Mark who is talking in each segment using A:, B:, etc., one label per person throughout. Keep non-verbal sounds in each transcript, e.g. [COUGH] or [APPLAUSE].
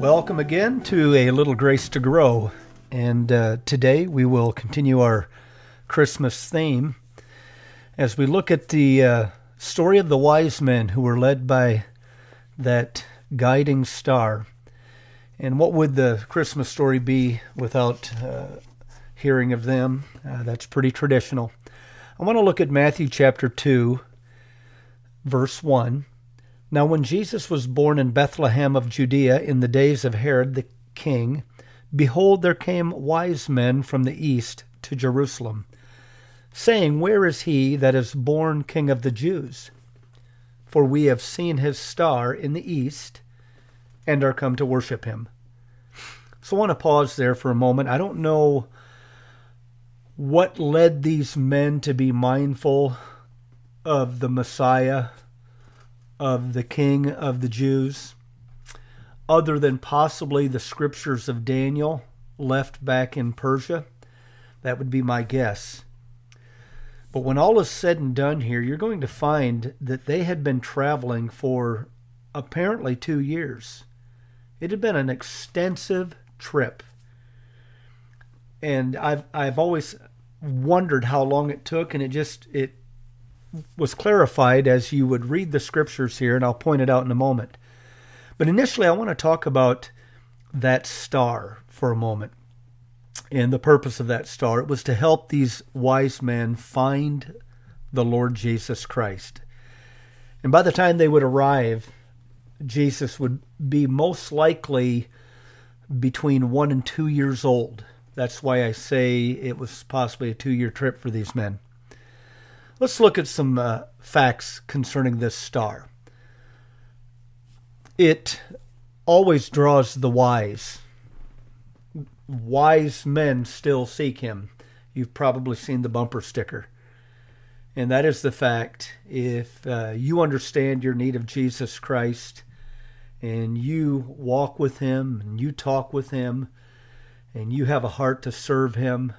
A: Welcome again to A Little Grace to Grow. And uh, today we will continue our Christmas theme as we look at the uh, story of the wise men who were led by that guiding star. And what would the Christmas story be without uh, hearing of them? Uh, that's pretty traditional. I want to look at Matthew chapter 2, verse 1. Now, when Jesus was born in Bethlehem of Judea in the days of Herod the king, behold, there came wise men from the east to Jerusalem, saying, Where is he that is born king of the Jews? For we have seen his star in the east and are come to worship him. So I want to pause there for a moment. I don't know what led these men to be mindful of the Messiah of the king of the Jews, other than possibly the scriptures of Daniel left back in Persia? That would be my guess. But when all is said and done here, you're going to find that they had been traveling for apparently two years. It had been an extensive trip. And I've I've always wondered how long it took and it just it was clarified as you would read the scriptures here, and I'll point it out in a moment. But initially, I want to talk about that star for a moment and the purpose of that star. It was to help these wise men find the Lord Jesus Christ. And by the time they would arrive, Jesus would be most likely between one and two years old. That's why I say it was possibly a two year trip for these men. Let's look at some uh, facts concerning this star. It always draws the wise. Wise men still seek him. You've probably seen the bumper sticker. And that is the fact if uh, you understand your need of Jesus Christ and you walk with him and you talk with him and you have a heart to serve him,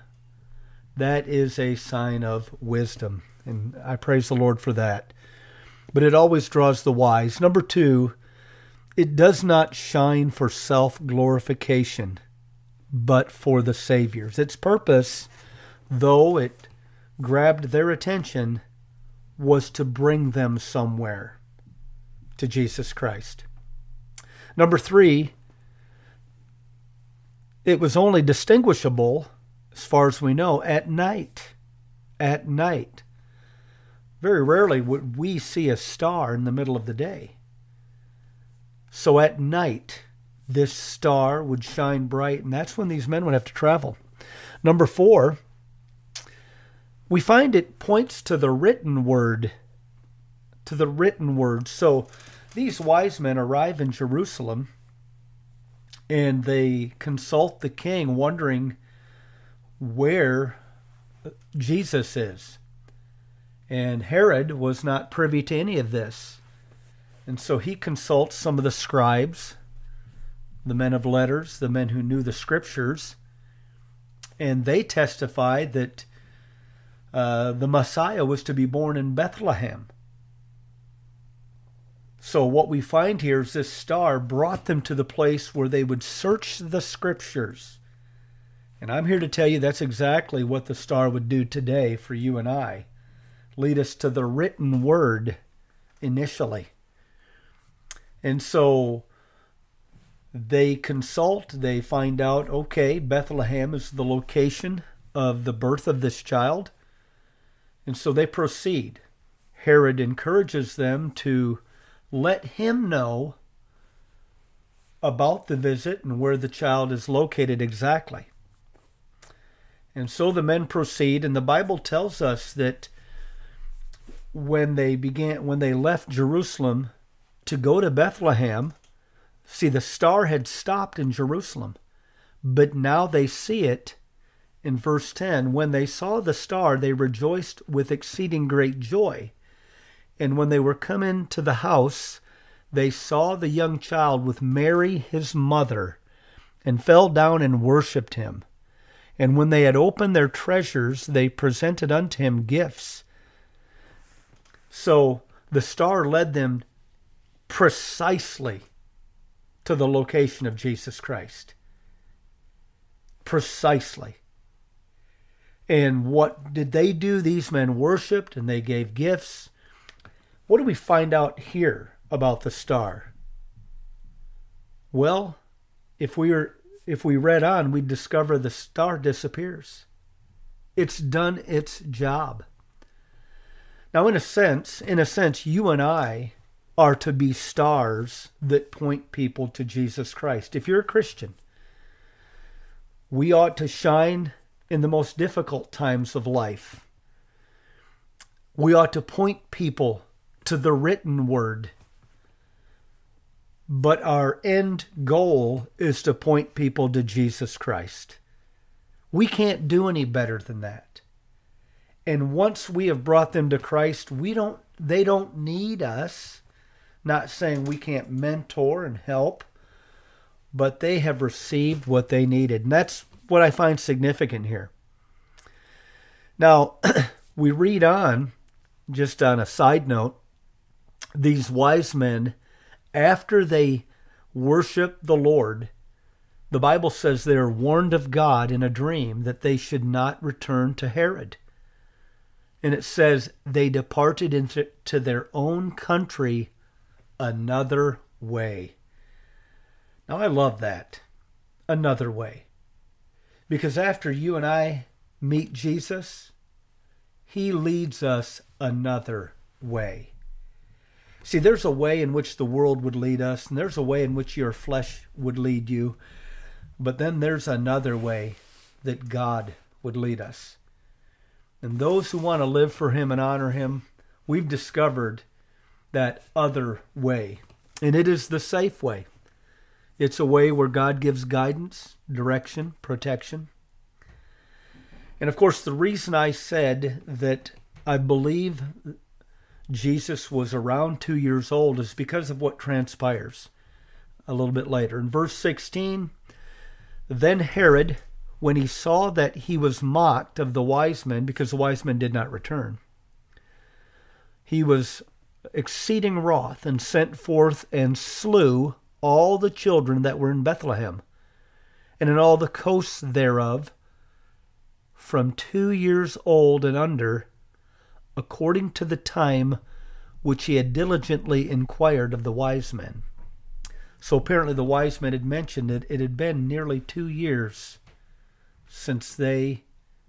A: that is a sign of wisdom. And I praise the Lord for that. But it always draws the wise. Number two, it does not shine for self glorification, but for the Savior's. Its purpose, though it grabbed their attention, was to bring them somewhere to Jesus Christ. Number three, it was only distinguishable, as far as we know, at night. At night. Very rarely would we see a star in the middle of the day. So at night, this star would shine bright, and that's when these men would have to travel. Number four, we find it points to the written word. To the written word. So these wise men arrive in Jerusalem and they consult the king, wondering where Jesus is. And Herod was not privy to any of this. And so he consults some of the scribes, the men of letters, the men who knew the scriptures, and they testified that uh, the Messiah was to be born in Bethlehem. So, what we find here is this star brought them to the place where they would search the scriptures. And I'm here to tell you that's exactly what the star would do today for you and I lead us to the written word initially. And so they consult, they find out, okay, Bethlehem is the location of the birth of this child. And so they proceed. Herod encourages them to let him know about the visit and where the child is located exactly. And so the men proceed, and the Bible tells us that when they began when they left Jerusalem to go to Bethlehem, see the star had stopped in Jerusalem, but now they see it in verse 10 when they saw the star they rejoiced with exceeding great joy. And when they were come into the house they saw the young child with Mary his mother and fell down and worshipped him. And when they had opened their treasures they presented unto him gifts so the star led them precisely to the location of Jesus Christ. Precisely. And what did they do? These men worshiped and they gave gifts. What do we find out here about the star? Well, if we were if we read on, we'd discover the star disappears. It's done its job. Now, in a sense, in a sense, you and I are to be stars that point people to Jesus Christ. If you're a Christian, we ought to shine in the most difficult times of life. We ought to point people to the written word. But our end goal is to point people to Jesus Christ. We can't do any better than that. And once we have brought them to Christ, we don't they don't need us. Not saying we can't mentor and help, but they have received what they needed. And that's what I find significant here. Now, [CLEARS THROAT] we read on, just on a side note, these wise men, after they worship the Lord, the Bible says they are warned of God in a dream that they should not return to Herod. And it says they departed into to their own country another way. Now I love that. Another way. Because after you and I meet Jesus, he leads us another way. See, there's a way in which the world would lead us, and there's a way in which your flesh would lead you. But then there's another way that God would lead us. And those who want to live for Him and honor Him, we've discovered that other way. And it is the safe way. It's a way where God gives guidance, direction, protection. And of course, the reason I said that I believe Jesus was around two years old is because of what transpires a little bit later. In verse 16, then Herod, when he saw that he was mocked of the wise men, because the wise men did not return, he was exceeding wroth and sent forth and slew all the children that were in Bethlehem and in all the coasts thereof from two years old and under, according to the time which he had diligently inquired of the wise men. So apparently the wise men had mentioned that it had been nearly two years since they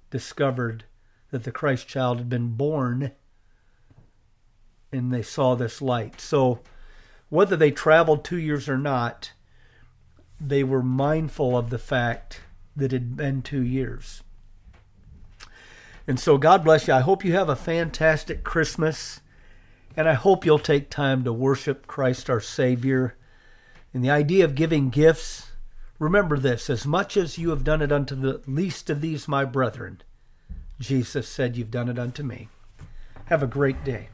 A: discovered that the Christ child had been born and they saw this light. So whether they traveled two years or not, they were mindful of the fact that it had been two years. And so God bless you. I hope you have a fantastic Christmas. And I hope you'll take time to worship Christ our Savior and the idea of giving gifts, remember this as much as you have done it unto the least of these, my brethren, Jesus said, You've done it unto me. Have a great day.